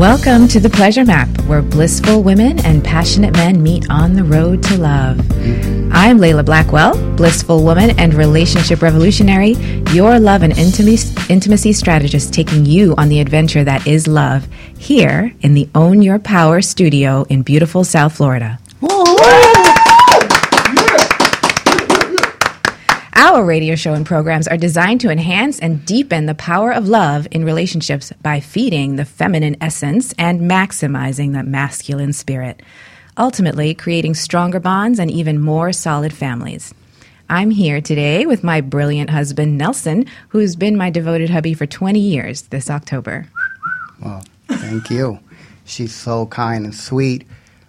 Welcome to the Pleasure Map, where blissful women and passionate men meet on the road to love. I'm Leilla Blackwell, blissful woman and relationship revolutionary, your love and intimacy, strategist, taking you on the adventure that is love here in the Own Your Power studio in beautiful South Florida. Our radio show and programs are designed to enhance and deepen the power of love in relationships by feeding the feminine essence and maximizing the masculine spirit, ultimately creating stronger bonds and even more solid families. I'm here today with my brilliant husband, Nelson, who's been my devoted hubby for 20 years this October. Well, thank you. She's so kind and sweet.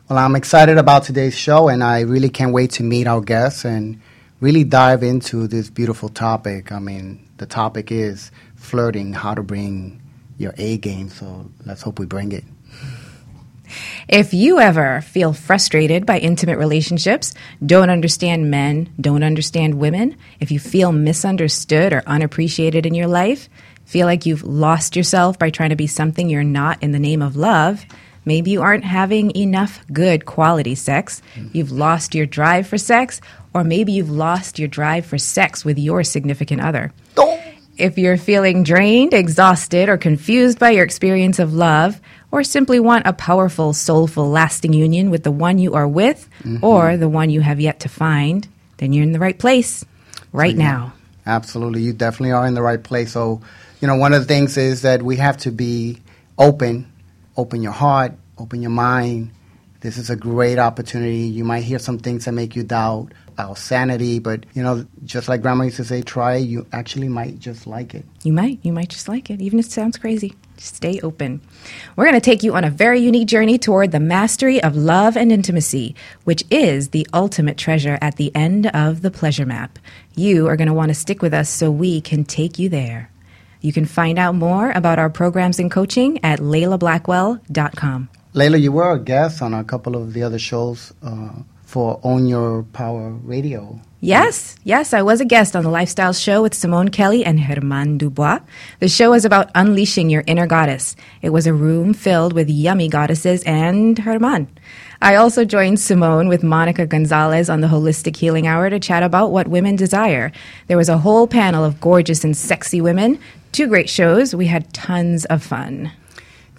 Well, I'm excited about today's show, and I really can't wait to meet our guests and really dive into this beautiful topic. I mean, the topic is flirting, how to bring your A game. So let's hope we bring it. If you ever feel frustrated by intimate relationships, don't understand men, don't understand women, if you feel misunderstood or unappreciated in your life, feel like you've lost yourself by trying to be something you're not in the name of love, maybe you aren't having enough good quality sex, mm. you've lost your drive for sex, or maybe you've lost your drive for sex with your significant other. If you're feeling drained, exhausted, or confused by your experience of love, or simply want a powerful, soulful, lasting union with the one you are with mm-hmm. or the one you have yet to find, then you're in the right place right now. Absolutely. You definitely are in the right place. So, you know, one of the things is that we have to be open, open your heart, open your mind. This is a great opportunity. You might hear some things that make you doubt our sanity, but, you know, just like grandma used to say, try, it, you actually might just like it. You might. You might just like it, even if it sounds crazy. Stay open. We're going to take you on a very unique journey toward the mastery of love and intimacy, which is the ultimate treasure at the end of the pleasure map. You are going to want to stick with us so we can take you there. You can find out more about our programs and coaching at leillablackwell.com. Leilla, you were a guest on a couple of the other shows uh, for Own Your Power Radio. Yes, yes, I was a guest on the Lifestyle Show with Simone Kelly and Herman Dubois. The show is about unleashing your inner goddess. It was a room filled with yummy goddesses and Herman. I also joined Simone with Monica Gonzalez on the Holistic Healing Hour to chat about what women desire. There was a whole panel of gorgeous and sexy women. Two great shows. We had tons of fun.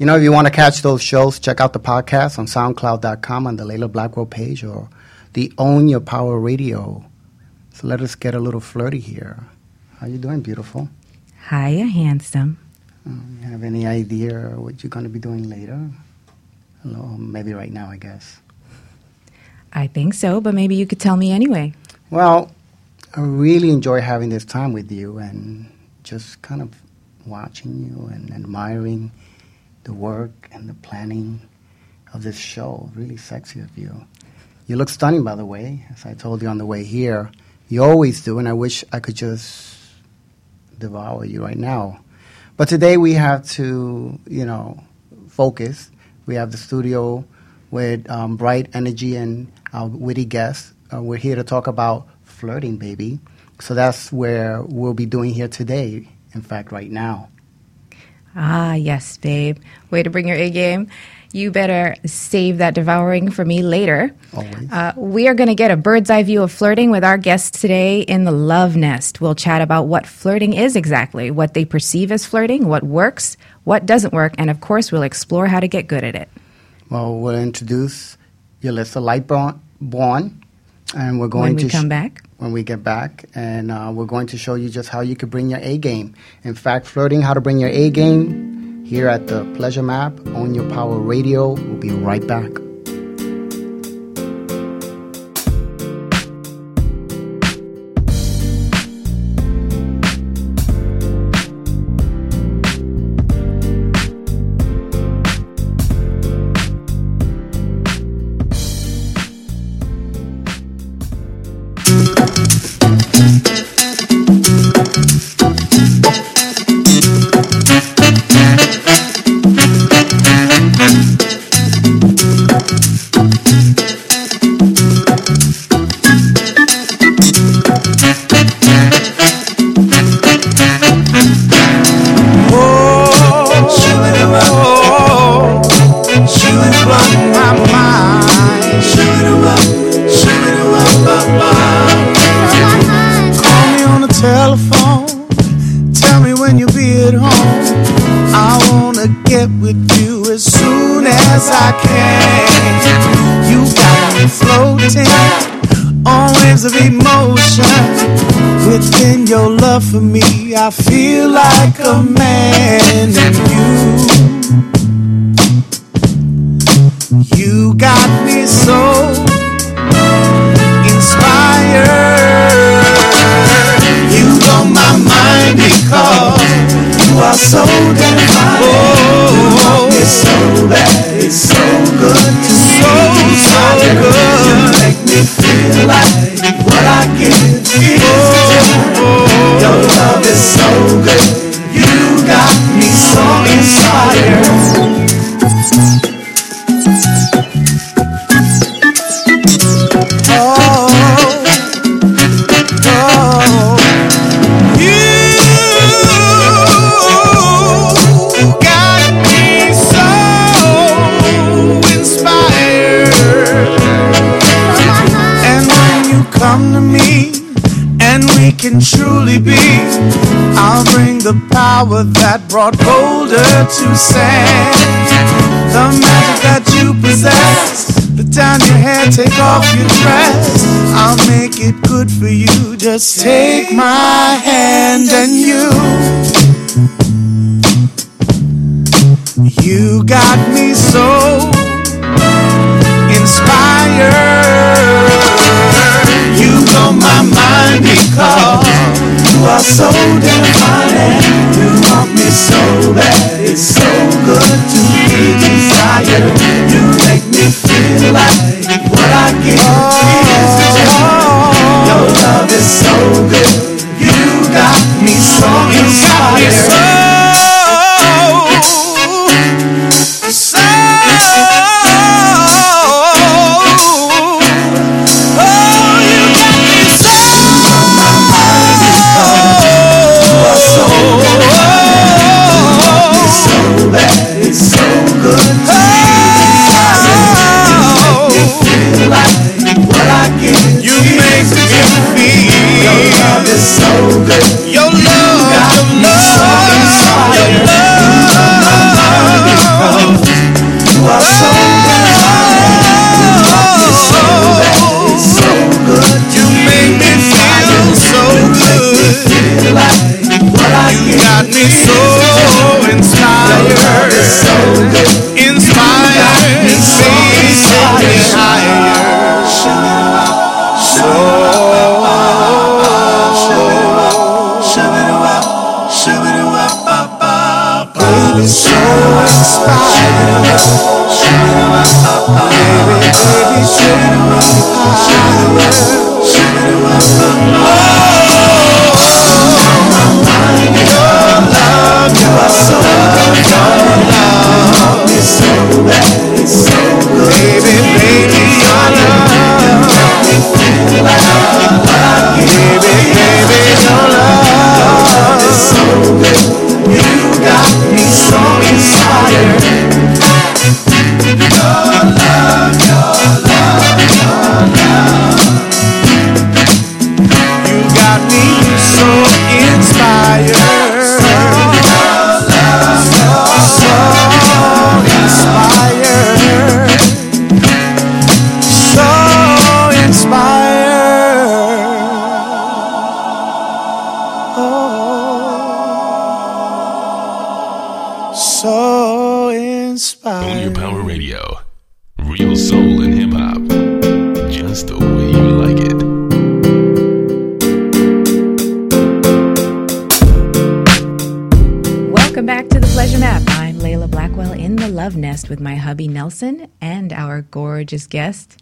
You know, if you want to catch those shows, check out the podcast on SoundCloud.com on the Leilla Blackwell page or the Own Your Power Radio. So let us get a little flirty here. How you doing, beautiful? Hiya, handsome. Um, you have any idea what you're going to be doing later? Hello, maybe right now, I guess. I think so, but maybe you could tell me anyway. Well, I really enjoy having this time with you and just kind of watching you and admiring the work and the planning of this show. Really sexy of you. You look stunning, by the way, as I told you on the way here. You always do, and I wish I could just devour you right now. But today we have to, you know, focus. We have the studio with um, bright energy and our witty guests. Uh, we're here to talk about flirting, baby. So that's where we'll be doing here today. In fact, right now. Ah, yes, babe. Way to bring your A game. You better save that devouring for me later. Always. Uh, we are going to get a bird's eye view of flirting with our guests today in the Love Nest. We'll chat about what flirting is exactly, what they perceive as flirting, what works, what doesn't work, and of course, we'll explore how to get good at it. Well, we'll introduce Julisa Lightbourn, and we're going When we to come back. when we get back, and uh, we're going to show you just how you could bring your A game. In fact, flirting, how to bring your A game here at the Pleasure Map Own Your Power Radio. We'll be right back. To get with you as soon as I can. You got me floating on waves of emotion. Within your love for me, I feel like a man. And you, you got me so inspired. You blow my mind because you are so bad, it's so good to so so good. You make me feel like what I give is oh, Your love is so good. You got me so inspired. Power that brought Boulder to sand. The magic that you possess. Put down your hair, take off your dress. I'll make it good for you. Just take my hand and you. You got me so inspired. You blow my mind because are so divine and you want me so bad. It's so good to be desired. Nelson and our gorgeous guest.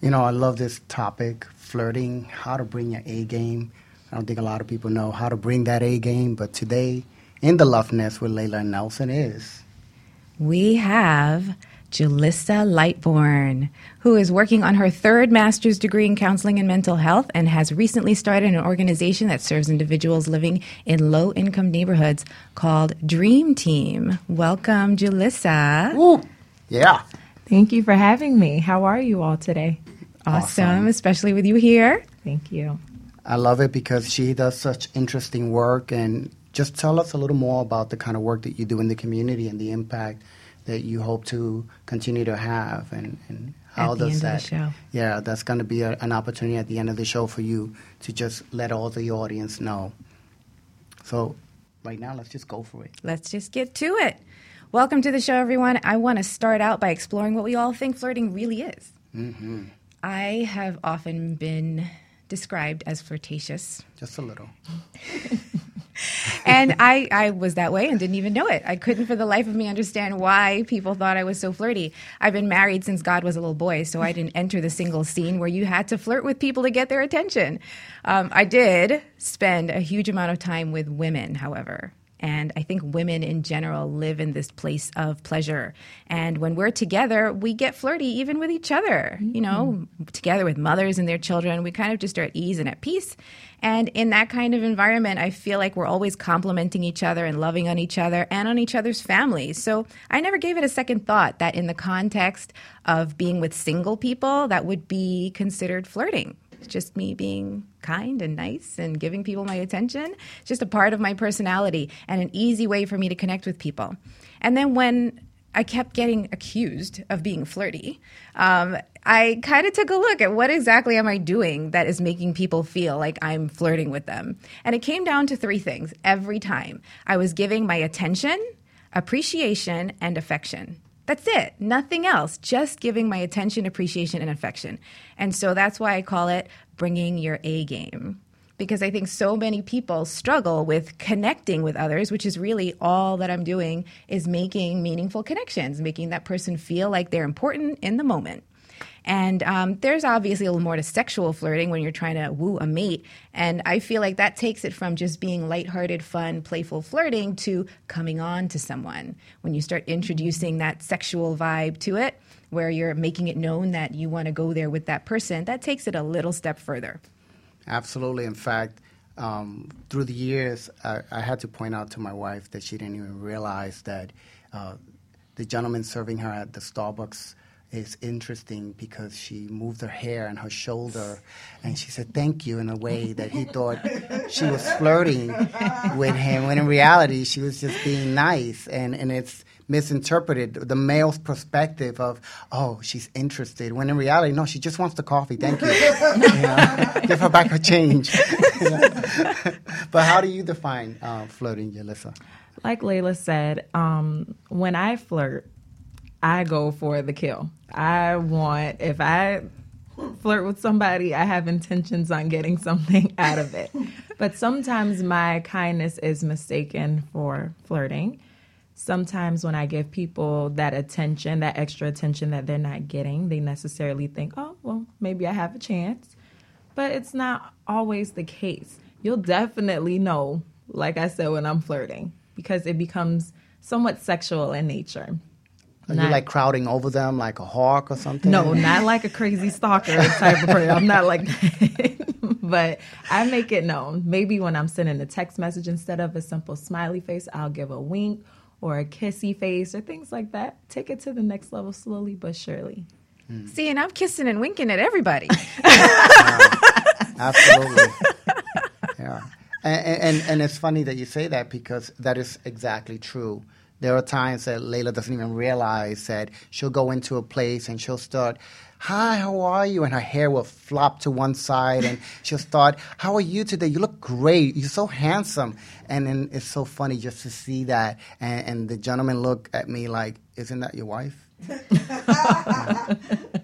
You know, I love this topic, flirting, how to bring your A game. I don't think a lot of people know how to bring that A game, but today in the Love Nest with Leilla and Nelson is We have Julisa Lightbourn, who is working on her third master's degree in counseling and mental health and has recently started an organization that serves individuals living in low income neighborhoods called Dream Team. Welcome, Julisa. Ooh, yeah. Thank you for having me. How are you all today? Awesome, Awesome. especially with you here. Thank you. I love it because she does such interesting work. And just tell us a little more about the kind of work that you do in the community and the impact that you hope to continue to have. And, and How does end of the that? show. Yeah, that's going to be a, an opportunity at the end of the show for you to just let all the audience know. So, right now, let's just go for it. Let's just get to it. Welcome to the show, everyone. I want to start out by exploring what we all think flirting really is. Mm-hmm. I have often been described as flirtatious, Just a little. and I, I was that way and didn't even know it. I couldn't for the life of me understand why people thought I was so flirty. I've been married since God was a little boy, so I didn't enter the single scene where you had to flirt with people to get their attention. Um, I did spend a huge amount of time with women, however. And I think women in general live in this place of pleasure. And when we're together, we get flirty even with each other. You know, mm-hmm. together with mothers and their children, we kind of just are at ease and at peace. And in that kind of environment, I feel like we're always complimenting each other and loving on each other and on each other's families. So I never gave it a second thought that in the context of being with single people, that would be considered flirting. Just me being kind and nice and giving people my attention. It's just a part of my personality and an easy way for me to connect with people. And then when I kept getting accused of being flirty, um, I kind of took a look at what exactly am I doing that is making people feel like I'm flirting with them. And it came down to three things every time. I was giving my attention, appreciation, and affection. That's it. Nothing else. Just giving my attention, appreciation, and affection. And so that's why I call it bringing your A game. Because I think so many people struggle with connecting with others, which is really all that I'm doing is making meaningful connections, making that person feel like they're important in the moment. And um, there's obviously a little more to sexual flirting when you're trying to woo a mate. And I feel like that takes it from just being lighthearted, fun, playful flirting to coming on to someone. When you start introducing that sexual vibe to it, where you're making it known that you want to go there with that person, that takes it a little step further. Absolutely. In fact, um, through the years, I, I had to point out to my wife that she didn't even realize that uh, the gentleman serving her at the Starbucks is interesting because she moved her hair and her shoulder and she said thank you in a way that he thought she was flirting with him when in reality she was just being nice and, and it's misinterpreted the male's perspective of oh she's interested when in reality no she just wants the coffee thank you, give her back her change but how do you define uh, flirting Julisa? Like Leilla said, um, when I flirt, I go for the kill. I want, if I flirt with somebody, I have intentions on getting something out of it. But sometimes my kindness is mistaken for flirting. Sometimes when I give people that attention, that extra attention that they're not getting, they necessarily think, oh, well, maybe I have a chance. But it's not always the case. You'll definitely know, like I said, when I'm flirting because it becomes somewhat sexual in nature. Are you Not- like crowding over them like a hawk or something? No, not like a crazy stalker type of person. I'm not like that. but I make it known. Maybe when I'm sending a text message instead of a simple smiley face, I'll give a wink or a kissy face or things like that. Take it to the next level slowly but surely. Hmm. See, and I'm kissing and winking at everybody. Absolutely. yeah. And, and, and it's funny that you say that because that is exactly true. There are times that Leilla doesn't even realize that she'll go into a place and she'll start, Hi, how are you? And her hair will flop to one side and she'll start, How are you today? You look great. You're so handsome. And then it's so funny just to see that. And, and the gentleman look at me like, Isn't that your wife?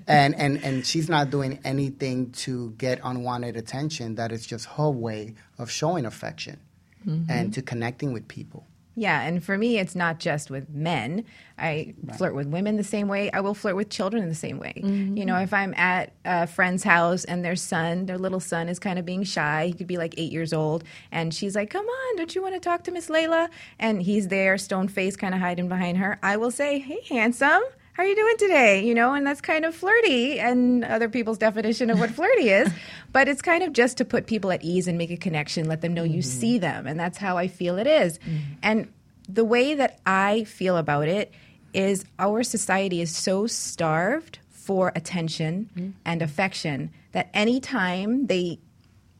and, and and she's not doing anything to get unwanted attention. That is just her way of showing affection mm-hmm. and to connecting with people. Yeah, and for me, it's not just with men. I flirt with women the same way. I will flirt with children in the same way. You know, mm-hmm. if I'm at a friend's house and their son, their little son, is kind of being shy, he could be like eight years old, and she's like, "Come on, don't you want to talk to Miss Leilla?" And he's there, stone faced, kind of hiding behind her. I will say, "Hey, handsome." How are you doing today? You know, and that's kind of flirty and other people's definition of what flirty is. But it's kind of just to put people at ease and make a connection, let them know you mm-hmm. see them. And that's how I feel it is. Mm-hmm. And the way that I feel about it is our society is so starved for attention mm-hmm. and affection that anytime they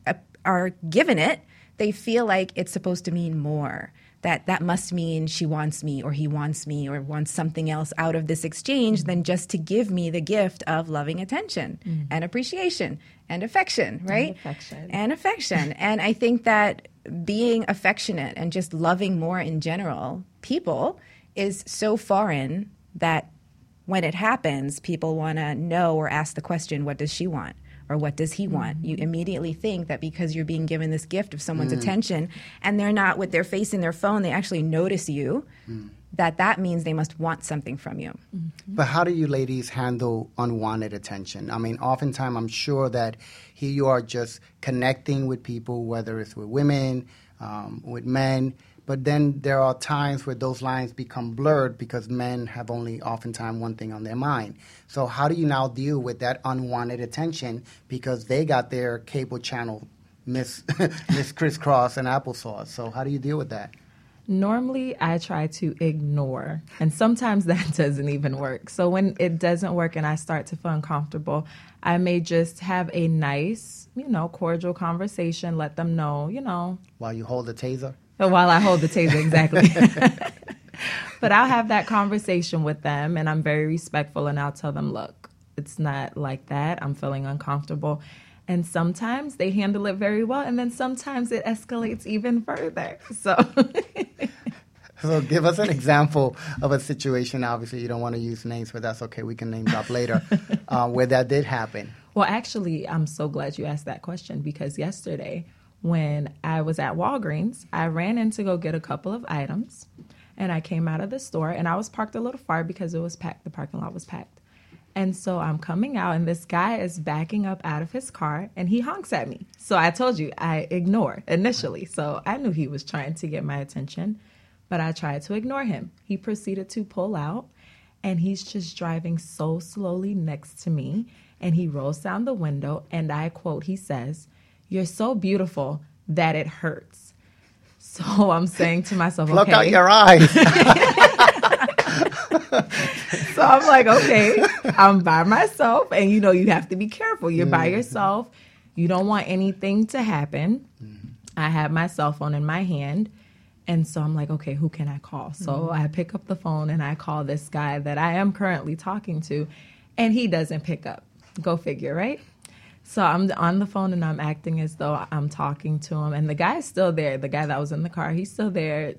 uh, are given it, they feel like it's supposed to mean more. That that must mean she wants me or he wants me or wants something else out of this exchange than just to give me the gift of loving attention mm. and appreciation and affection, right? affection. And affection. and I think that being affectionate and just loving more in general people is so foreign that when it happens, people want to know or ask the question, what does she want? Or what does he want? Mm-hmm. You immediately think that because you're being given this gift of someone's mm. attention and they're not with their face in their phone, they actually notice you, mm. that that means they must want something from you. Mm-hmm. But how do you ladies handle unwanted attention? I mean, oftentimes I'm sure that here you are just connecting with people, whether it's with women, um, with men, but then there are times where those lines become blurred because men have only oftentimes one thing on their mind. So how do you now deal with that unwanted attention because they got their cable channel miss miss crisscross and applesauce? So how do you deal with that? Normally, I try to ignore, and sometimes that doesn't even work. So, when it doesn't work and I start to feel uncomfortable, I may just have a nice, you know, cordial conversation, let them know, you know, While you hold the taser? While I hold the taser, exactly. but I'll have that conversation with them, and I'm very respectful, and I'll tell them, look, it's not like that. I'm feeling uncomfortable. And sometimes they handle it very well, and then sometimes it escalates even further. So. So give us an example of a situation. Obviously, you don't want to use names, but that's okay. We can name drop later uh, where that did happen. Well, actually, I'm so glad you asked that question because yesterday, when I was at Walgreens, I ran in to go get a couple of items and I came out of the store and I was parked a little far because it was packed. The parking lot was packed. And so I'm coming out and this guy is backing up out of his car and he honks at me. So I told you I ignore initially. So I knew he was trying to get my attention, but I tried to ignore him. He proceeded to pull out and he's just driving so slowly next to me and he rolls down the window and I quote he says, "You're so beautiful that it hurts." So I'm saying to myself, Look okay. out your eyes. So I'm like, okay, I'm by myself, and you know, you have to be careful. You're by mm-hmm. yourself. You don't want anything to happen. Mm-hmm. I have my cell phone in my hand, and so I'm like, okay, who can I call? So mm-hmm. I pick up the phone and I call this guy that I am currently talking to, and he doesn't pick up. Go figure, right? So I'm on the phone and I'm acting as though I'm talking to him, and the guy's still there. The guy that was in the car, he's still there,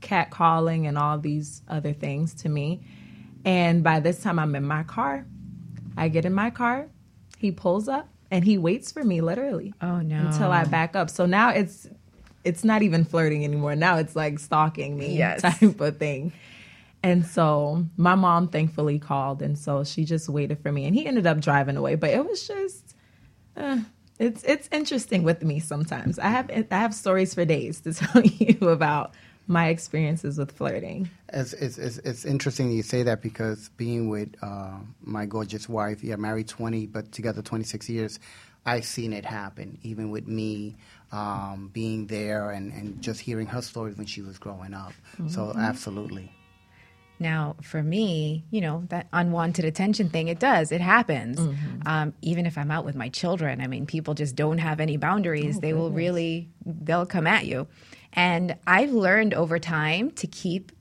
cat calling and all these other things to me. And by this time, I'm in my car. I get in my car. He pulls up and he waits for me literally. Oh, no. Until I back up. So now it's it's not even flirting anymore. Now it's like stalking me Yes. type of thing. And so my mom thankfully called, and so she just waited for me, and he ended up driving away. But it was just, uh, it's it's interesting with me sometimes. I have I have stories for days to tell you about my experiences with flirting. It's, it's, it's, it's interesting you say that because being with uh, my gorgeous wife, yeah, married 20, but together 26 years, I've seen it happen, even with me um, being there and, and just hearing her stories when she was growing up. So, absolutely. Now, for me, you know, that unwanted attention thing, it does. It happens. Um, even if I'm out with my children, I mean, people just don't have any boundaries. they will really, they'll come at you. And I've learned over time to keep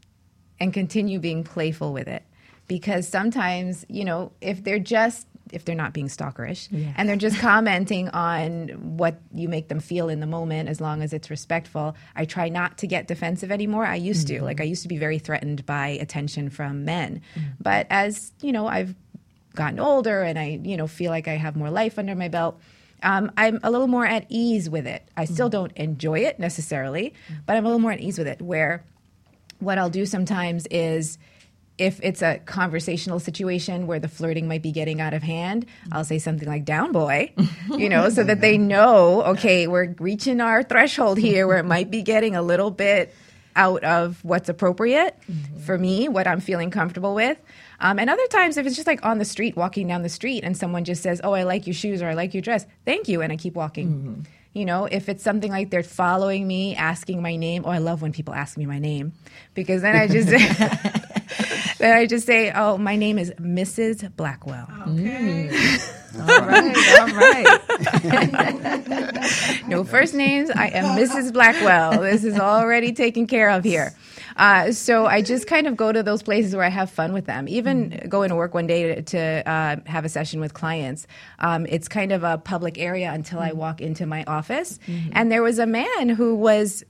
and continue being playful with it because sometimes, you know, if they're just, if they're not being stalkerish. Yeah. and they're just commenting on what you make them feel in the moment as long as it's respectful. I try not to get defensive anymore. I used to. Mm-hmm. Like i used to be very threatened by attention from men. Mm-hmm. But as you know i've gotten older and i you know feel like i have more life under my belt um, i'm a little more at ease with it. I still mm-hmm. don't enjoy it necessarily but i'm a little more at ease with it. Where what I'll do sometimes is if it's a conversational situation where the flirting might be getting out of hand, I'll say something like down boy, you know, so that they know, okay, we're reaching our threshold here where it might be getting a little bit out of what's appropriate for me, what I'm feeling comfortable with. Um, and other times, if it's just like on the street, walking down the street, and someone just says, Oh, I like your shoes or I like your dress, thank you. And I keep walking. You know, if it's something like they're following me, asking my name. Oh, I love when people ask me my name because then I just then I just say, "Oh, my name is Mrs. Blackwell." All right, all right. no first names. I am Mrs. Blackwell. This is already taken care of here. Uh, so I just kind of go to those places where I have fun with them. Even going to work one day to, to uh, have a session with clients, um, it's kind of a public area until I walk into my office. And there was a man who was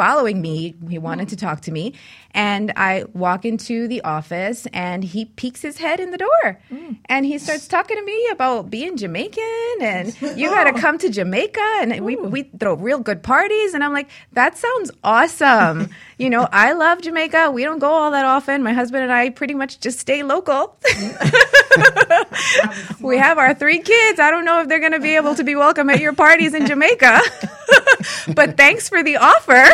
following me. He wanted mm-hmm. to talk to me. And I walk into the office and he peeks his head in the door mm. and he starts talking to me about being Jamaican and you got to oh. come to Jamaica and we, we throw real good parties. And I'm like, that sounds awesome. you know, I love Jamaica. We don't go all that often. My husband and I pretty much just stay local. we have our three kids. I don't know if they're going to be able to be welcome at your parties in Jamaica. but thanks for the offer.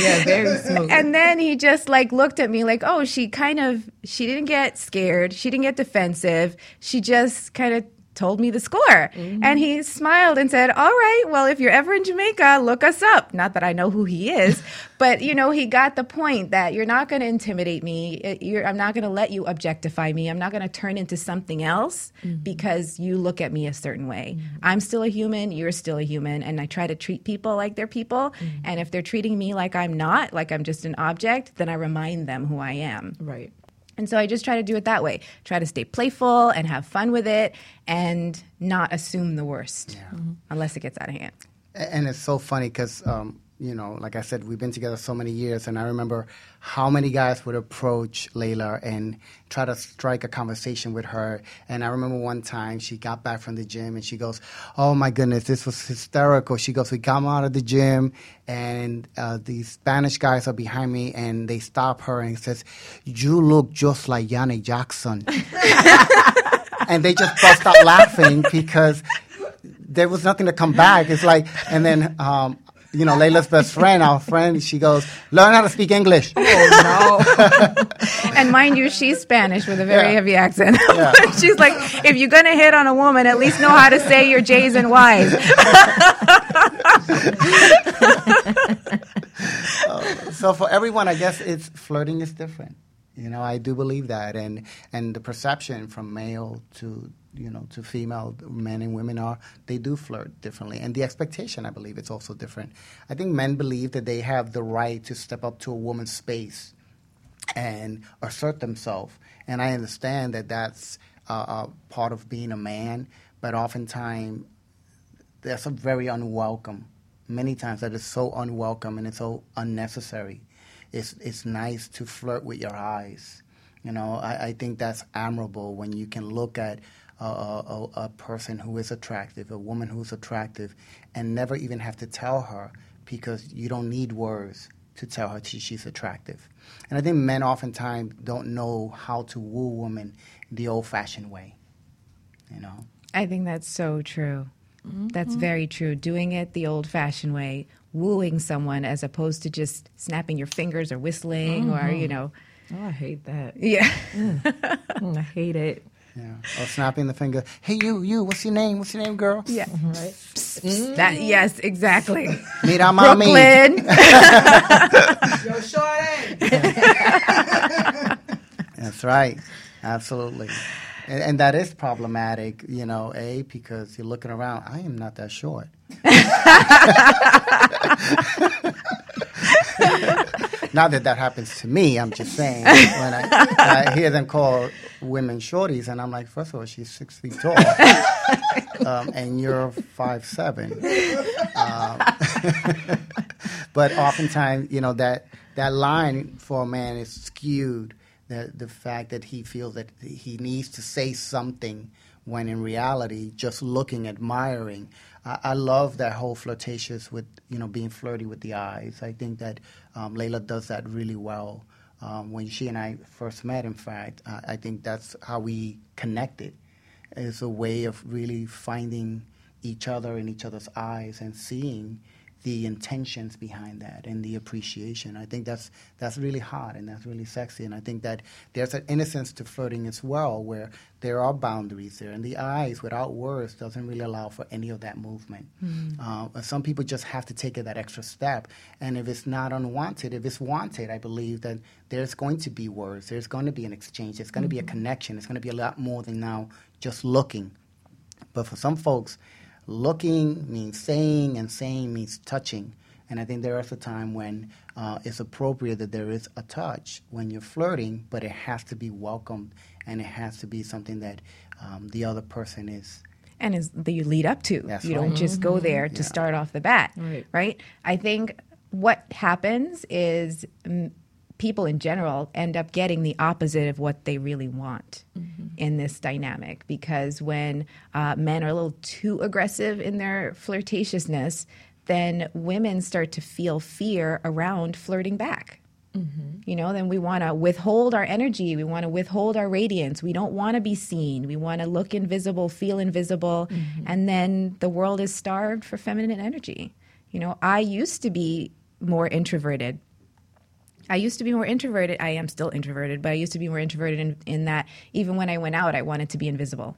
Yeah, very smooth. and then he just like looked at me like, oh, she kind of she didn't get scared, she didn't get defensive, she just kind of told me the score. And he smiled and said, "All right, well, if you're ever in Jamaica, look us up." Not that I know who he is, but you know, he got the point that you're not going to intimidate me. You're, I'm not going to let you objectify me. I'm not going to turn into something else mm-hmm. because you look at me a certain way. Mm-hmm. I'm still a human, you're still a human, and I try to treat people like they're people. Mm-hmm. And if they're treating me like I'm not, like I'm just an object, then I remind them who I am. right. And so I just try to do it that way. Try to stay playful and have fun with it and not assume the worst unless it gets out of hand. And it's so funny because, um, you know, like I said, we've been together so many years, and I remember how many guys would approach Leilla and try to strike a conversation with her. And I remember one time she got back from the gym and she goes, "Oh my goodness, this was hysterical." She goes, "We come out of the gym, and uh, these Spanish guys are behind me, and they stop her and says, "You look just like Janet Jackson." and they just bust out laughing because there was nothing to come back. It's like, and then, um, you know, Leilla's best friend, our friend, she goes, learn how to speak English. Oh, no. And mind you, she's Spanish with a very Yeah. heavy accent. Yeah. she's like, if you're going to hit on a woman, at least know how to say your J's and Y's. So for everyone, I guess it's flirting is different. You know, I do believe that, and and the perception from male to you know to female men and women are they do flirt differently, and the expectation I believe it's also different. I think men believe that they have the right to step up to a woman's space and assert themselves, and I understand that that's uh, part of being a man, but oftentimes that's very unwelcome. Many times that is so unwelcome and it's so unnecessary. It's it's nice to flirt with your eyes. You know, I, I think that's admirable when you can look at a, a, a a person who is attractive, a woman who's attractive, and never even have to tell her because you don't need words to tell her she, she's attractive. And I think men oftentimes don't know how to woo women the old-fashioned way. You know. I think that's so true. That's very true. Doing it the old fashioned way, wooing someone as opposed to just snapping your fingers or whistling or, you know, Oh, I hate that. yeah. Mm, I hate it. Yeah. Or snapping the finger. Hey, you, you. What's your name? What's your name, girl? Yeah. Mm-hmm. Right. Mm-hmm. That, yes, exactly. Mira, mami. Brooklyn. Yo, shorty. That's right. Absolutely. And, and that is problematic, you know, A, because you're looking around. I am not that short. not that that happens to me. I'm just saying. When I, I hear them call women shorties, and I'm like, first of all, she's six feet tall. um, and you're five seven. Um, but oftentimes, you know that that line for a man is skewed. The the fact that he feels that he needs to say something when in reality, just looking, admiring. I, I love that whole flirtatious with you know being flirty with the eyes. I think that um, Leilla does that really well. Um, when she and I first met, in fact, uh, I think that's how we connected It's a way of really finding each other in each other's eyes and seeing the intentions behind that and the appreciation. I think that's that's really hot and that's really sexy. And I think that there's an innocence to flirting as well, where there are boundaries there, and the eyes without words doesn't really allow for any of that movement. Uh, some people just have to take it that extra step, and if it's not unwanted, if it's wanted, I believe that there's going to be words, there's going to be an exchange, there's going to be a connection, it's going to be a lot more than now just looking. But for some folks, looking means saying, and saying means touching. And I think there is a time when uh, it's appropriate that there is a touch when you're flirting, but it has to be welcomed and it has to be something that um, the other person is. and is that you lead up to. That's you right. don't just go there to start off the bat, Right. right? I think what happens is mm, people in general end up getting the opposite of what they really want mm-hmm. in this dynamic because when uh, men are a little too aggressive in their flirtatiousness, then women start to feel fear around flirting back. Mm-hmm. You know, then we want to withhold our energy. We want to withhold our radiance. We don't want to be seen. We want to look invisible, feel invisible. Mm-hmm. And then the world is starved for feminine energy. You know, I used to be more introverted. I used to be more introverted. I am still introverted, but I used to be more introverted in, in that even when I went out, I wanted to be invisible.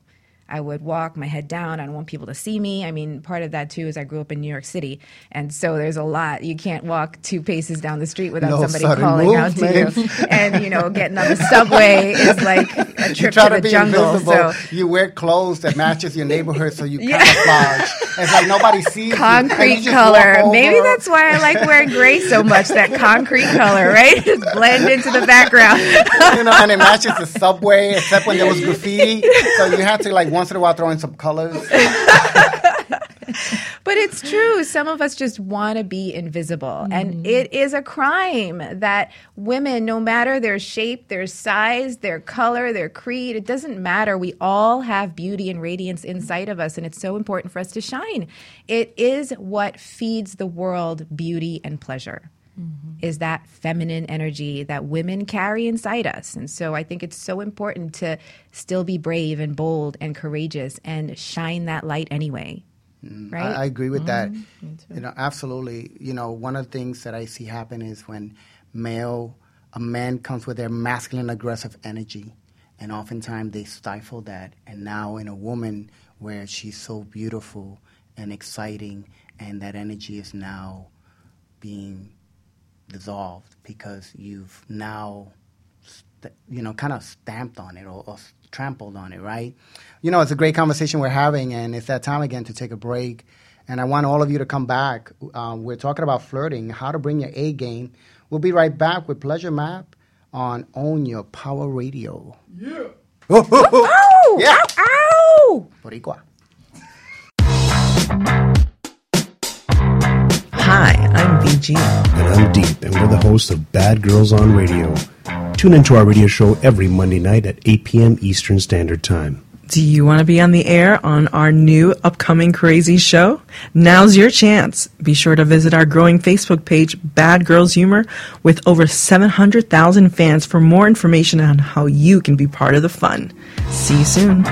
I would walk my head down. I don't want people to see me. I mean, part of that too is I grew up in New York City, and so there's a lot. You can't walk two paces down the street without No somebody calling out to you. And you know, getting on the subway is like a You trip try to to the be jungle. invisible. So You wear clothes that matches your neighborhood, so you Yeah. camouflage. It's like nobody sees you, you concrete color. Maybe that's why I like wearing gray so much. That concrete color, right? Just blend into the background. you know, and it matches the subway, except when there was graffiti. So you had to like once in a while throw in some colors. But it's true. Some of us just want to be invisible. And mm-hmm. it is a crime that women, no matter their shape, their size, their color, their creed, it doesn't matter. We all have beauty and radiance inside of us. And it's so important for us to shine. It is what feeds the world beauty and pleasure. Mm-hmm. Is that feminine energy that women carry inside us. And so I think it's so important to still be brave and bold and courageous and shine that light anyway. Mm, right? I, I agree with that. Mm-hmm. You know, absolutely. You know, one of the things that I see happen is when male, a man comes with their masculine aggressive energy, and oftentimes they stifle that. And now in a woman, where she's so beautiful and exciting, and that energy is now being dissolved because you've now st- you know, kind of stamped on it or, or trampled on it, right? You know, it's a great conversation we're having, and it's that time again to take a break. And I want all of you to come back. Um, we're talking about flirting, how to bring your A game. We'll be right back with Pleasure Map on Own Your Power Radio. Yeah. Ow! Yeah. Ow! Boricua. Hi, I'm BG. And I'm Deep, and we're the hosts of Bad Girls on Radio. Tune into our radio show every Monday night at 8 p.m. Eastern Standard Time. Do you want to be on the air on our new upcoming crazy show? Now's your chance. Be sure to visit our growing Facebook page, Bad Girls Humor, with over 700,000 fans for more information on how you can be part of the fun. See you soon.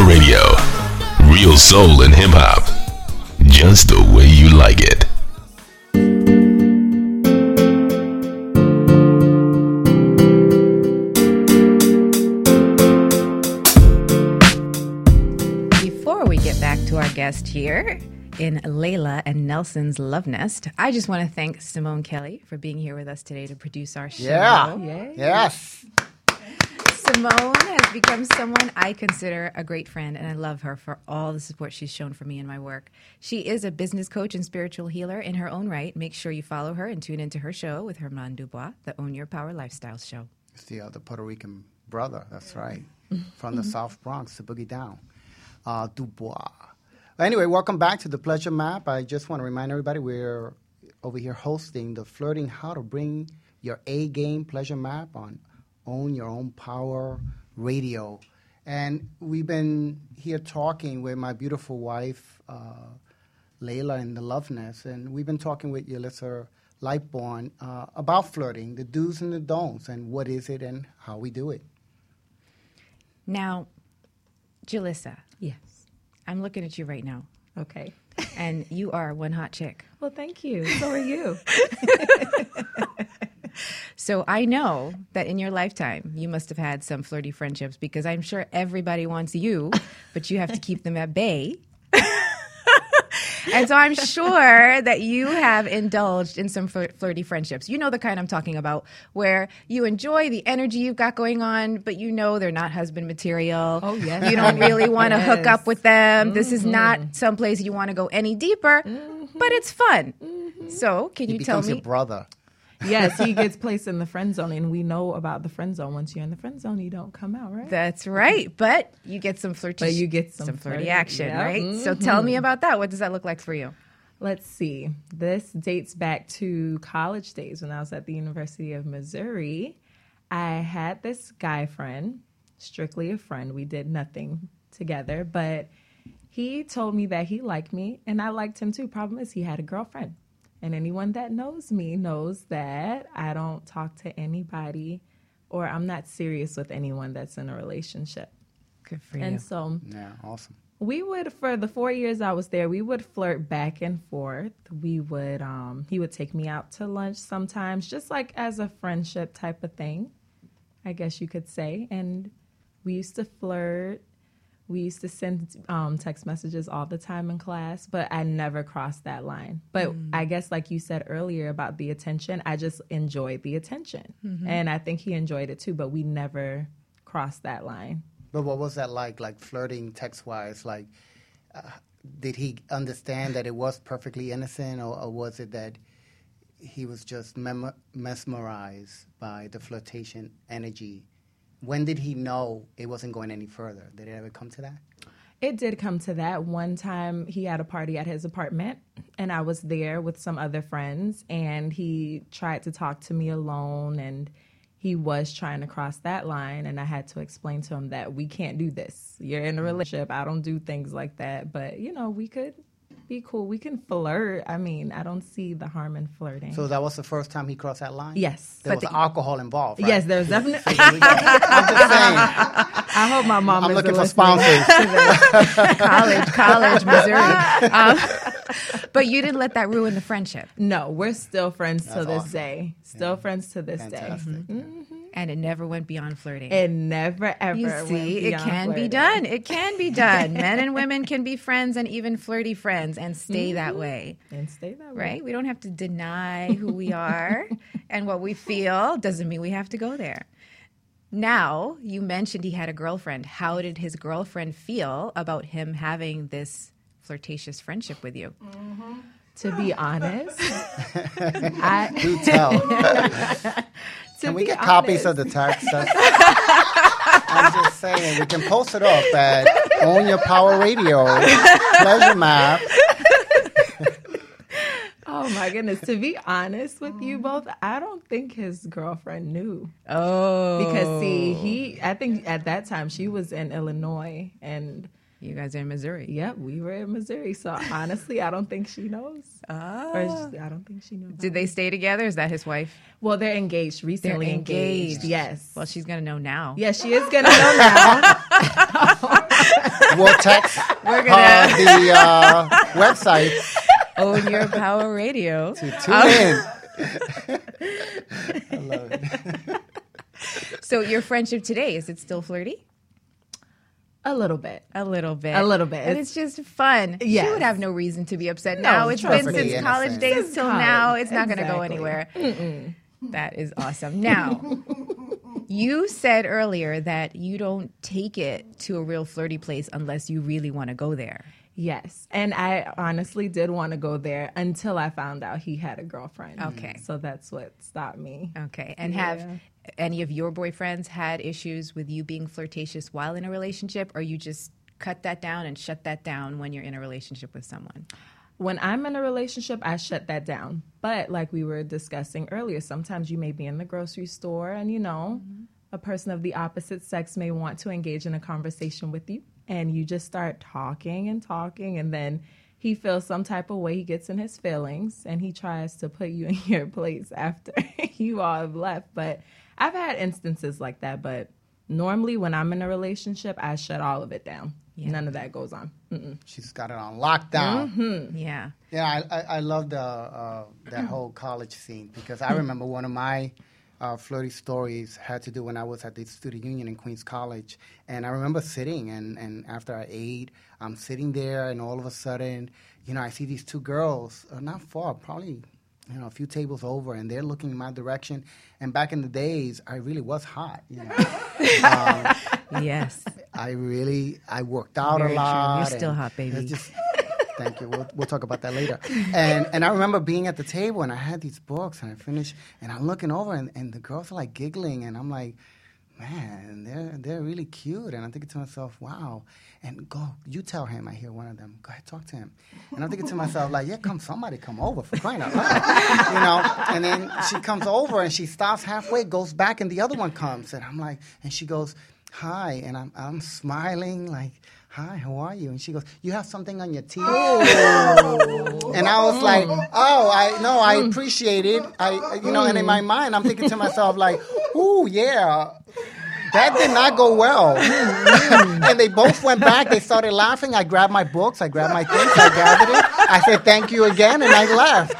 Your Power Radio. Real soul and hip hop. Just the way you like it. Before we get back to our guest here in Leilla and Nelson's Love Nest, I just want to thank Simone Kelly for being here with us today to produce our show. Yeah. Yes. Simone has become someone I consider a great friend, and I love her for all the support she's shown for me in my work. She is a business coach and spiritual healer in her own right. Make sure you follow her and tune into her show with Herman Dubois, the Own Your Power Lifestyle Show. It's the other Puerto Rican brother. That's right. From the South Bronx to Boogie Down. Uh, Dubois. Anyway, welcome back to the Pleasure Map. I just want to remind everybody we're over here hosting the Flirting How to Bring Your A Game Pleasure Map on Own Your Own Power Radio. And we've been here talking with my beautiful wife, uh, Leilla in the Love Nest, and we've been talking with Julisa Lightbourn uh, about flirting, the do's and the don'ts, and what is it and how we do it. Now, Julisa, Yes. I'm looking at you right now, Okay. and you are one hot chick. Well, thank you. So are you. So I know that in your lifetime, you must have had some flirty friendships because I'm sure everybody wants you, but you have to keep them at bay. and so I'm sure that you have indulged in some flir- flirty friendships. You know the kind I'm talking about, where you enjoy the energy you've got going on, but you know they're not husband material. Oh, yes. You don't really want to hook up with them. This is mm-hmm. not someplace you want to go any deeper, but it's fun. Mm-hmm. So can He you tell becomes me? your brother. Yes, he gets placed in the friend zone, and we know about the friend zone. Once you're in the friend zone, you don't come out, right? That's right. But you get some flirty, But you get some flirty flirty- action, yeah. right? So mm-hmm. tell me about that. What does that look like for you? Let's see. This dates back to college days when I was at the University of Missouri. I had this guy friend, strictly a friend. We did nothing together, but he told me that he liked me and I liked him too. Problem is, he had a girlfriend. And anyone that knows me knows that I don't talk to anybody or I'm not serious with anyone that's in a relationship. Good for you. And so Yeah, awesome. we would for the four years I was there, we would flirt back and forth. We would um he would take me out to lunch sometimes, just like as a friendship type of thing, I guess you could say. And we used to flirt. We used to send um, text messages all the time in class, but I never crossed that line. But I guess, like you said earlier about the attention, I just enjoyed the attention. And I think he enjoyed it too, but we never crossed that line. But what was that like, like flirting text wise? Like, uh, did he understand that it was perfectly innocent, or, or was it that he was just mem- mesmerized by the flirtation energy? When did he know it wasn't going any further? Did it ever come to that? It did come to that. One time he had a party at his apartment and I was there with some other friends and he tried to talk to me alone and he was trying to cross that line and I had to explain to him that we can't do this. You're in a mm. relationship. I don't do things like that, but you know, we could be cool. We can flirt. I mean, I don't see the harm in flirting. So that was the first time he crossed that line. yes. there But was the- alcohol involved. Right? Yes, there's definitely I'm just saying. I hope my mom I'm is looking for sponsors. college, college, Missouri. Um, but you didn't let that ruin the friendship, No, we're still friends to this awesome. day. Still friends to this Fantastic. day. And it never went beyond flirting. It never ever. you went see, it beyond can be done. It can be done. Men and women can be friends and even flirty friends and stay that mm-hmm. way. and stay that way. Right? We don't have to deny who we are and what we feel. Doesn't mean we have to go there. Now, you mentioned he had a girlfriend. How did his girlfriend feel about him having this flirtatious friendship with you? Mm-hmm. To be honest, I Do tell. To Can we be get copies of the text? I'm just saying, we can post it up at Own Your Power Radio, Pleasure Map. Oh my goodness! To be honest with you mm. both, I don't think his girlfriend knew Oh. because see, he. I think at that time she was in Illinois, and You guys are in Missouri. yep, we were in Missouri. So honestly, I don't think she knows. Or she- I don't think she knew. Did they stay together? Is that his wife? Well, they're engaged. They're Recently engaged. Yes. Well, she's going to know now. Yeah, she is gonna know now. we'll text We're uh, gonna the uh, website own your power radio. to tune in. I love it. So your friendship today is it still flirty? A little bit. A little bit. A little bit. And it's just fun. She Yes. would have no reason to be upset now. It's been since Innocent. college days Since till college. now. It's not going to go Exactly. anywhere. That is awesome. Now, you said earlier that you don't take it to a real flirty place unless you really want to go there. Yes. And I honestly did want to go there until I found out he had a girlfriend. Okay. So that's what stopped me. Okay. And have any of your boyfriends had issues with you being flirtatious while in a relationship, or you just cut that down and shut that down when you're in a relationship with someone? When I'm in a relationship, I shut that down. But like we were discussing earlier, sometimes you may be in the grocery store and you know, mm-hmm. a person of the opposite sex may want to engage in a conversation with you and you just start talking and talking and then he feels some type of way, he gets in his feelings and he tries to put you in your place after you all have left. But I've had instances like that, but normally when I'm in a relationship, I shut all of it down. None of that goes on. Mm-mm. She's got it on lockdown. Yeah. Yeah, I, I, I love the uh, that whole college scene because I remember one of my uh, flirty stories had to do when I was at the student union in Queens College, and I remember sitting and, and after I ate, I'm sitting there, and all of a sudden, you know, I see these two girls, uh, not far, probably. You know, a few tables over, and they're looking in my direction. And back in the days, I really was hot. You know, um, Yes. I really I worked out Very a true. lot. You're still hot, baby. Just, thank you. We'll, we'll talk about that later. And and I remember being at the table and I had these books and I finished and I'm looking over and, and the girls are like giggling and I'm like, man, they're they're really cute. And I'm thinking to myself, wow. And go, you tell him. I hear one of them. Go ahead, talk to him. And I'm thinking to myself, like, yeah, come somebody come over for crying out loud, you know. And then she comes over and she stops halfway, goes back, and the other one comes, and I'm like, and she goes, hi, and I'm I'm smiling like. Hi, how are you? And she goes, "You have something on your teeth." Oh. And I was like, "Oh, I no, I mm. appreciate it." I, you know, and in my mind, I'm thinking to myself, like, "Ooh, yeah, that did not go well." and they both went back. They started laughing. I grabbed my books. I grabbed my things. I gathered it. I said, "Thank you again," and I left.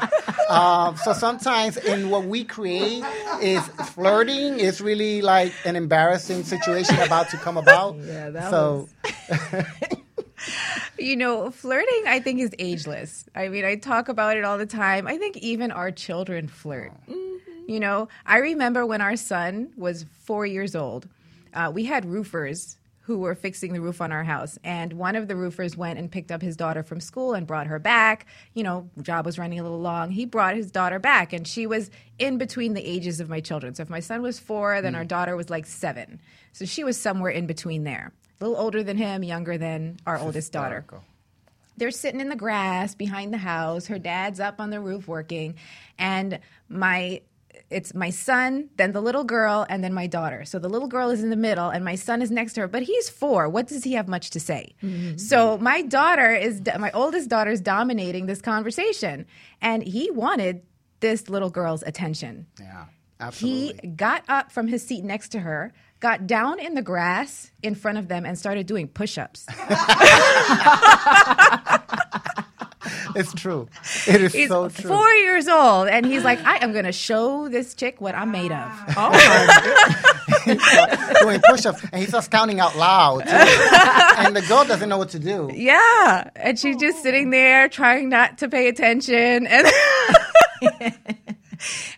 Uh, so sometimes in what we create is flirting is really like an embarrassing situation about to come about. Yeah, that so You know, flirting, I think, is ageless. I mean, I talk about it all the time. I think even our children flirt. You know, I remember when our son was four years old, uh, we had roofers who were fixing the roof on our house. And one of the roofers went and picked up his daughter from school and brought her back. You know, job was running a little long. He brought his daughter back, and she was in between the ages of my children. So if my son was four, then our daughter was like seven. So she was somewhere in between there. A little older than him, younger than our oldest daughter they're sitting in the grass behind the house. Her dad's up on the roof working, and my it's my son, then the little girl, and then my daughter. So the little girl is in the middle, and my son is next to her. But he's four. What does he have much to say? Mm-hmm. So my daughter is my oldest daughter is dominating this conversation, and he wanted this little girl's attention. yeah, absolutely. He got up from his seat next to her, got down in the grass in front of them, and started doing push-ups. it's true. It is He's so true. four years old, and he's like, I am going to show this chick what I'm made of. Ah. Oh. doing push-ups, and he starts counting out loud, and the girl doesn't know what to do. Yeah. And she's just oh. sitting there trying not to pay attention. And, and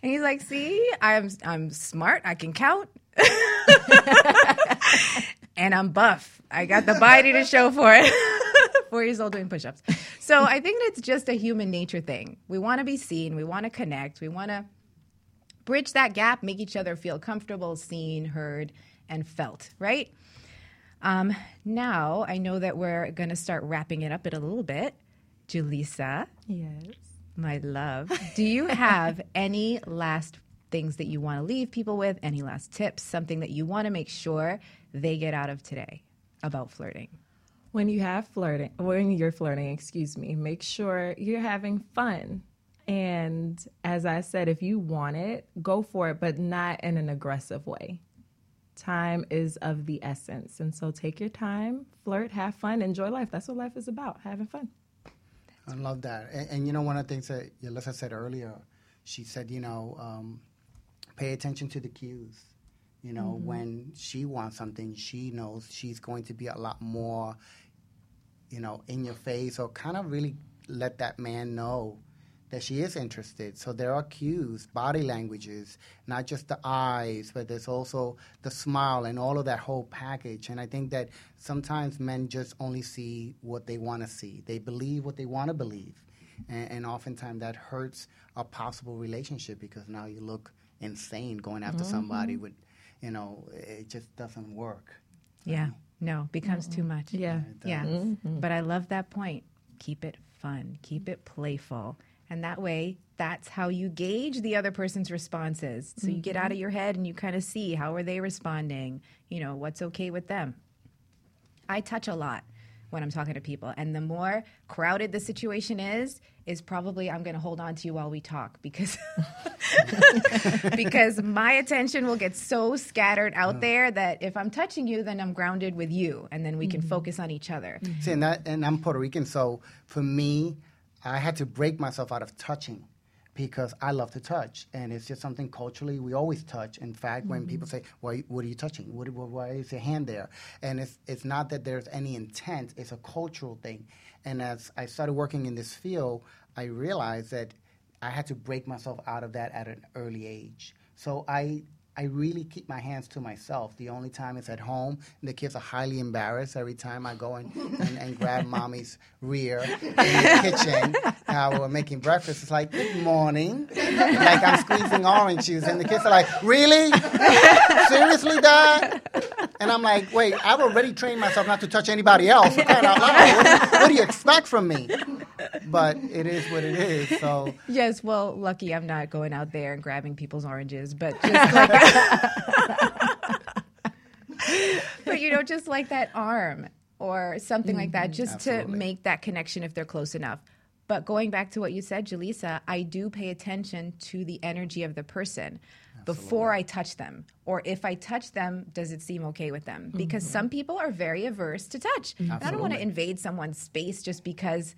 he's like, See, I'm, I'm smart. I can count. and I'm buff. I got the body to show for it. Four years old doing push ups. So I think it's just a human nature thing. We want to be seen, we want to connect, we want to bridge that gap, make each other feel comfortable, seen, heard, and felt, right? Um, now I know that we're going to start wrapping it up in a little bit. Julisa, Yes. my love, do you have any last things that you want to leave people with? Any last tips? Something that you want to make sure they get out of today about flirting? When you have flirting, when you're flirting, excuse me, make sure you're having fun. And as I said, if you want it, go for it, but not in an aggressive way. time is of the essence. And so take your time, flirt, have fun, enjoy life. That's what life is about, having fun. I love that. And, and you know, one of the things that Julisa said earlier, she said, you know, um, pay attention to the cues. You know, when she wants something, she knows she's going to be a lot more, you know, in your face or kind of really let that man know that she is interested. So there are cues, body languages, not just the eyes, but there's also the smile and all of that whole package. And I think that sometimes men just only see what they want to see. They believe what they want to believe. And, and oftentimes that hurts a possible relationship because now you look insane going after mm-hmm. somebody with, you know, it just doesn't work. Yeah. No, becomes too much. Yeah. Yeah. Mm-hmm. But I love that point. Keep it fun, keep it playful. And that way, that's how you gauge the other person's responses. So you get out of mm-hmm. your head and you kind of see how are they responding, you know, what's okay with them. I touch a lot when I'm talking to people, and the more crowded the situation is, is probably I'm going to hold on to you while we talk because because my attention will get so scattered out there that if I'm touching you, then I'm grounded with you, and then we can mm-hmm. focus on each other. See, and, that, and I'm Puerto Rican, so for me, I had to break myself out of touching because I love to touch, and it's just something culturally we always touch. In fact, when people mm-hmm. say, "Why? What are you touching? What, why- why is your hand there?" and it's it's not that there's any intent; it's a cultural thing. And as I started working in this field, I realized that I had to break myself out of that at an early age. So I I really keep my hands to myself. The only time is at home. And the kids are highly embarrassed every time I go and, and, and grab mommy's rear in the kitchen while we're making breakfast. It's like, good morning. like I'm squeezing orange juice. And the kids are like, really? Seriously, Dad? And I'm like, wait, I've already trained myself not to touch anybody else. For crying out. What, what do you expect from me? But it is what it is. So Yes, well, lucky I'm not going out there and grabbing people's oranges, but just like, but you know, just like that arm or something like that, mm-hmm. just to make that connection if they're close enough. But going back to what you said, Julisa, I do pay attention to the energy of the person before I touch them. Or if I touch them, does it seem okay with them? Because mm-hmm. some people are very averse to touch. I don't want to invade someone's space just because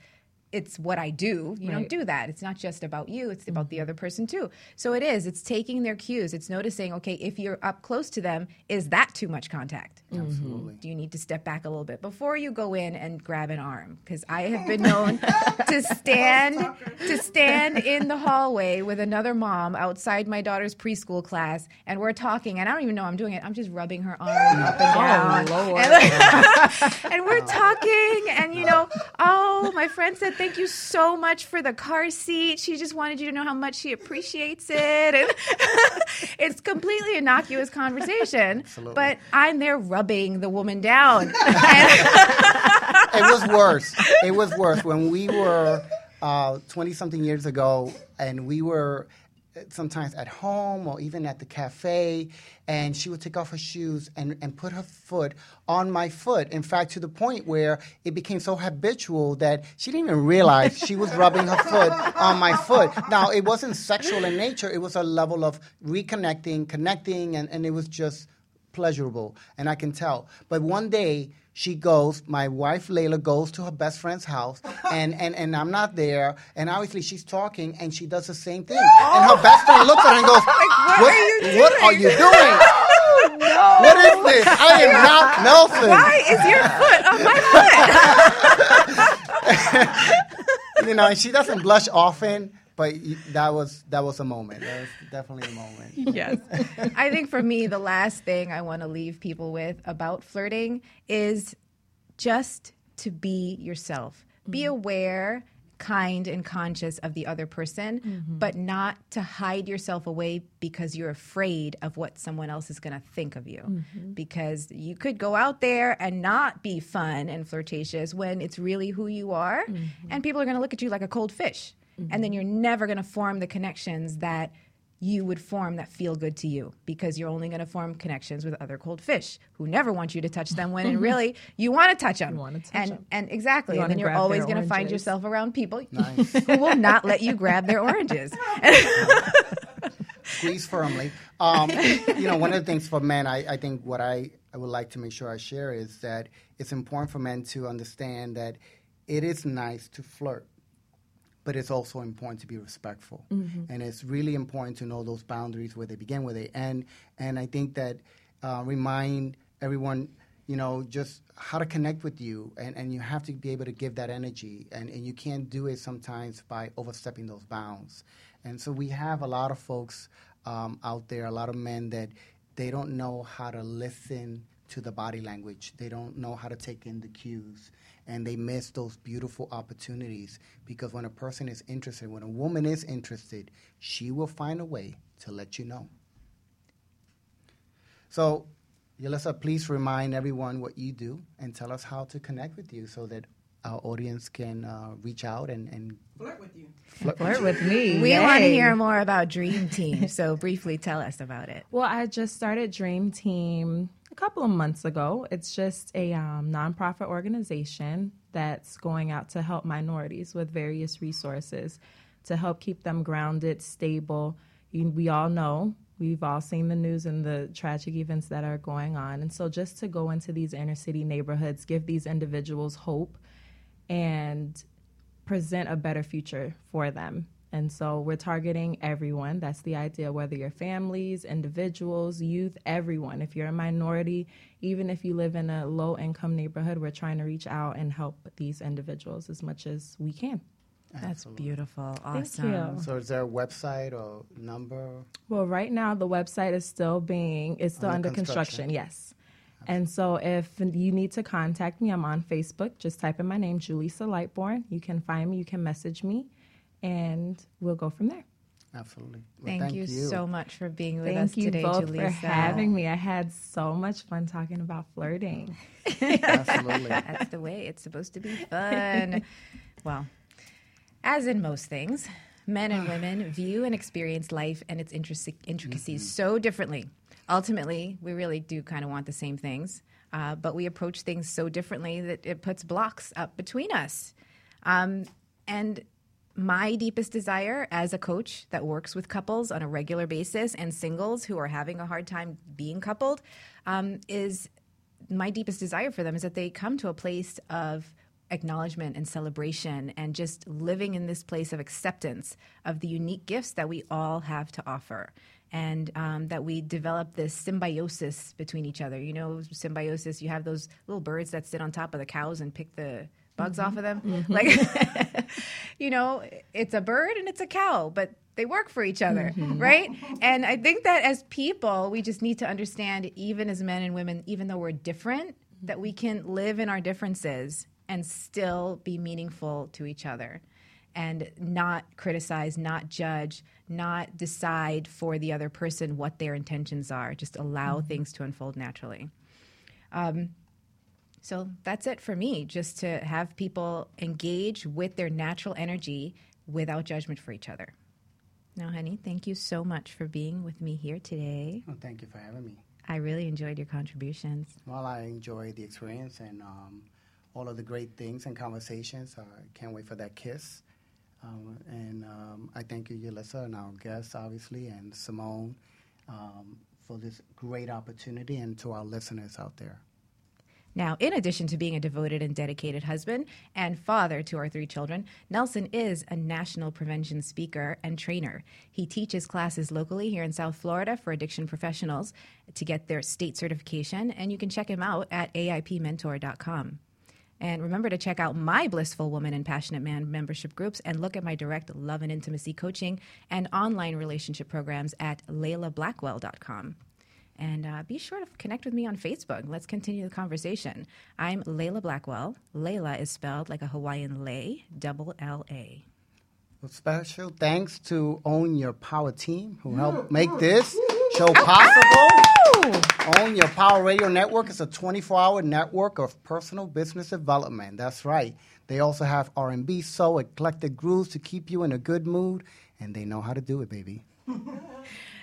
it's what I do. You don't do that. It's not just about you, it's about the mm-hmm. other person too. So it is. It's taking their cues. It's noticing, okay, if you're up close to them, is that too much contact? Mm-hmm. absolutely. Do you need to step back a little bit before you go in and grab an arm? Because I have been known to stand to stand in the hallway with another mom outside my daughter's preschool class, and we're talking, and I don't even know I'm doing it. I'm just rubbing her arm up and oh, down, Lord. and, and we're talking, and you know, oh, my friend said thank you so much for the car seat. She just wanted you to know how much she appreciates it, and it's completely innocuous conversation, but I'm there rubbing the woman down. it was worse. It was worse when we were twenty something years ago, and we were uh, sometimes at home or even at the cafe, and she would take off her shoes and, and put her foot on my foot. In fact, to the point where it became so habitual that she didn't even realize she was rubbing her foot on my foot. Now, it wasn't sexual in nature; it was a level of reconnecting, connecting, and, and it was just pleasurable, and I can tell. But one day she goes, my wife Leilla goes to her best friend's house, and, and, and I'm not there, and obviously she's talking, and she does the same thing. And her best friend looks at her and goes, What, are you what are you doing? Oh, what is this? I am not Nelson. Why is your foot on my foot? You know, and she doesn't blush often, but that was that was a moment. That was definitely a moment. yes. I think for me, the last thing I want to leave people with about flirting is just to be yourself. Be mm. aware, kind, and conscious of the other person, mm-hmm. but not to hide yourself away because you're afraid of what someone else is going to think of you. Mm-hmm. Because you could go out there and not be fun and flirtatious when it's really who you are, mm-hmm. and people are going to look at you like a cold fish. And then you're never going to form the connections that you would form that feel good to you because you're only going to form connections with other cold fish who never want you to touch them when and really you want to touch them. wanna touch and 'em. and exactly, You and then wanna you're grab always their going to find oranges. yourself around people Nice. who will not let you grab their oranges. Squeeze firmly. Um, you know, one of the things for men, I, I think what I, I would like to make sure I share is that it's important for men to understand that it is nice to flirt, but it's also important to be respectful. And it's really important to know those boundaries where they begin, where they end. And I think that uh, remind everyone, you know, just how to connect with you. And, and you have to be able to give that energy. And, and you can't do it sometimes by overstepping those bounds. And so we have a lot of folks um, out there, a lot of men that they don't know how to listen to the body language. They don't know how to take in the cues. And they miss those beautiful opportunities because when a person is interested, when a woman is interested, she will find a way to let you know. So, Julisa, please remind everyone what you do and tell us how to connect with you so that our audience can uh, reach out and, and Flirt with you. flirt Flirt with me. We want to hear more about Dream Team, so briefly tell us about it. Well, I just started Dream Team a couple of months ago. It's just a um, nonprofit organization that's going out to help minorities with various resources to help keep them grounded, stable. We all know, we've all seen the news and the tragic events that are going on. And so, just to go into these inner city neighborhoods, give these individuals hope and present a better future for them. And so we're targeting everyone. That's the idea, whether you're families, individuals, youth, everyone. If you're a minority, even if you live in a low income neighborhood, we're trying to reach out and help these individuals as much as we can. That's beautiful. Thank Awesome. you. So is there a website or number? Well, right now the website is still being it's still Under under, construction. construction. Yes. And so if you need to contact me, I'm on Facebook. Just type in my name, Julisa Lightbourn. You can find me, you can message me, and we'll go from there. Absolutely. Well, Thank, you, so much for being with us Thank you today, both Julisa. for having me. I had so much fun talking about flirting. Absolutely. That's the way it's supposed to be fun. well, as in most things, men and women view and experience life and its intric- intricacies so differently. Ultimately, we really do kind of want the same things, uh, but we approach things so differently that it puts blocks up between us. Um, and my deepest desire as a coach that works with couples on a regular basis and singles who are having a hard time being coupled um, is my deepest desire for them is that they come to a place of acknowledgement and celebration and just living in this place of acceptance of the unique gifts that we all have to offer. And um, that we develop this symbiosis between each other. You know symbiosis you have those little birds that sit on top of the cows and pick the bugs off mm-hmm. of them. Mm-hmm. Like you know it's a bird and it's a cow but they work for each other mm-hmm. right? And i think that as people we just need to understand even as men and women even though we're different that we can live in our differences and still be meaningful to each other and not criticize not judge not decide for the other person what their intentions are. Just allow things to unfold naturally um, so that's it for me, just to have people engage with their natural energy without judgment for each other. Now, honey, thank you so much for being with me here today. Well, thank you for having me. I really enjoyed your contributions. Well, I enjoyed the experience and um, all of the great things and conversations. I can't wait for that kiss. Um, and um, I thank you, Julisa, and our guests, obviously, and Simone um, for this great opportunity, and to our listeners out there. Now, in addition to being a devoted and dedicated husband and father to our three children, Nelson is a national prevention speaker and trainer. He teaches classes locally here in South Florida for addiction professionals to get their state certification, and you can check him out at AIPmentor.com. And remember to check out my Blissful Woman and Passionate Man membership groups and look at my direct love and intimacy coaching and online relationship programs at LeillaBlackwell.com. And uh, be sure to connect with me on Facebook. Let's continue the conversation. I'm Leilla Blackwell. Leilla is spelled like a Hawaiian lei, double L A. Well, special thanks to Own Your Power team who helped make this show possible. Own Your Power Radio Network is a 24-hour network of personal business development. That's right. They also have R&B, soul, eclectic grooves to keep you in a good mood, and they know how to do it, baby.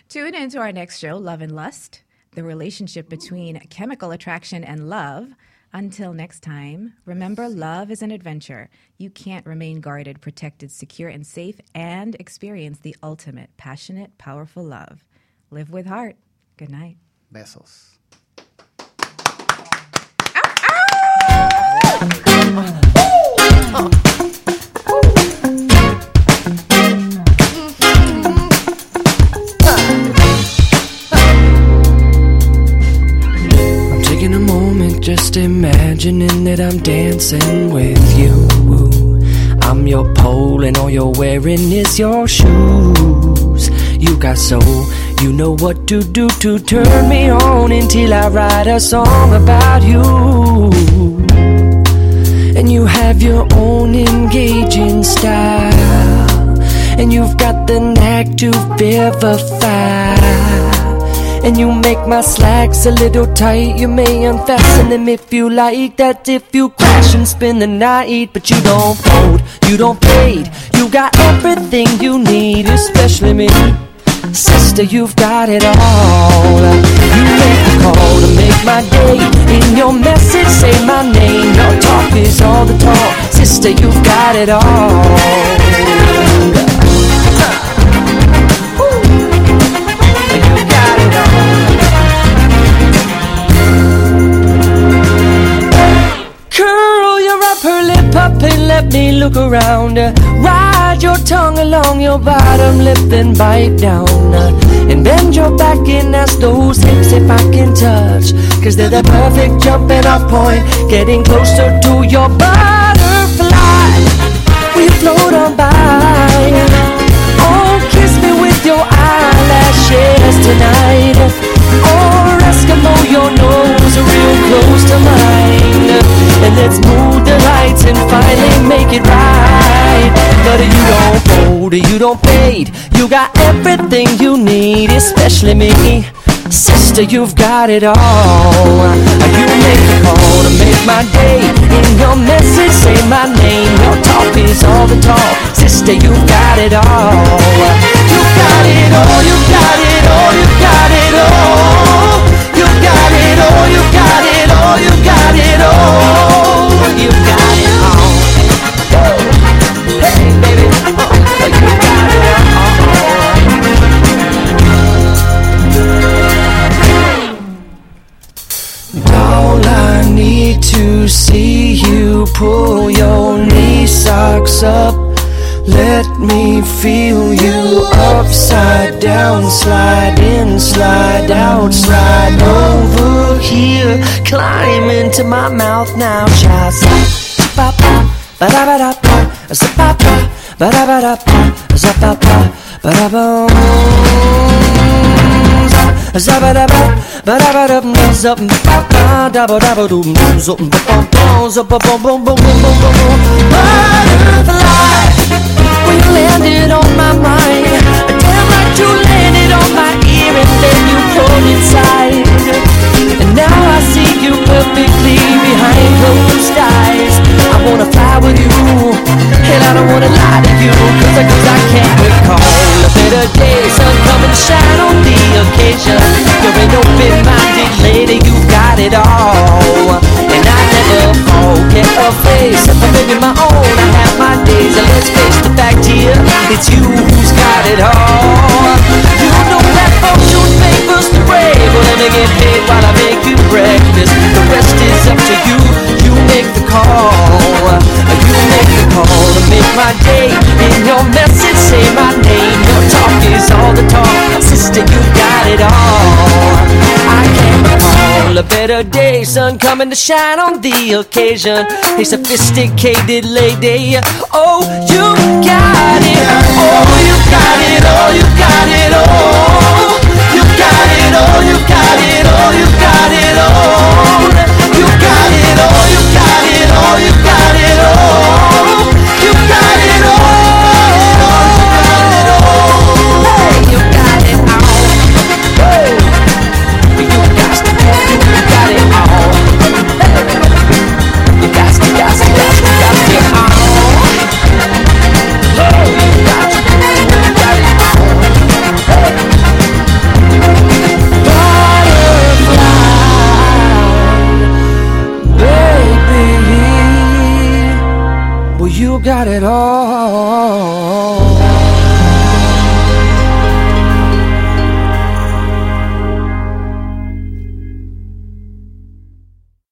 Tune in to our next show, Love and Lust, the relationship between chemical attraction and love. Until next time, remember love is an adventure. You can't remain guarded, protected, secure, and safe and experience the ultimate passionate, powerful love. Live with heart. Good night. Besos. I'm just imagining that I'm dancing with you. I'm your pole and all you're wearing is your shoes. You got soul, you know what to do to turn me on until I write a song about you. And you have your own engaging style, and you've got the knack to vivify. And you make my slacks a little tight. You may unfasten them if you like. That if you crash and spend the night. But you don't fold, you don't fade. You got everything you need, especially me. Sister, you've got it all. You make the call to make my day. In your message, say my name. Your talk is all the talk. Sister, you've got it all. Let me look around. Ride your tongue along your bottom lip, then bite down. And bend your back and ask those hips if I can touch. Cause they're the perfect jumping off point, getting closer to your butterfly. We float on by. Oh, kiss me with your eyelashes tonight. Or Eskimo, your nose real close to mine. And let's move the lights and finally make it right. But you don't fold, you don't fade. You got everything you need, especially me. Sister, you've got it all. You make the call to make my day. In your message, say my name. Your talk is all the talk. Sister, you've got it all. You got it all. You got it all. You got it all. You got it all. You got it all. You got it all. See you pull your knee socks up. Let me feel you upside down, slide in, slide out, slide over here. Climb into my mouth now, child. Ba ba ba da ba da ba, ba ba ba da ba da ba, Zabba dabba, ba ba ba ba when you landed on my mind, damn right you landed on my ear, and then you pulled it. Sun coming to shine on the occasion. A sophisticated lady. Oh, you got it. Oh, you got it. Oh, you got it. Oh, you got it. Oh, you got it. Oh, you got it. Oh,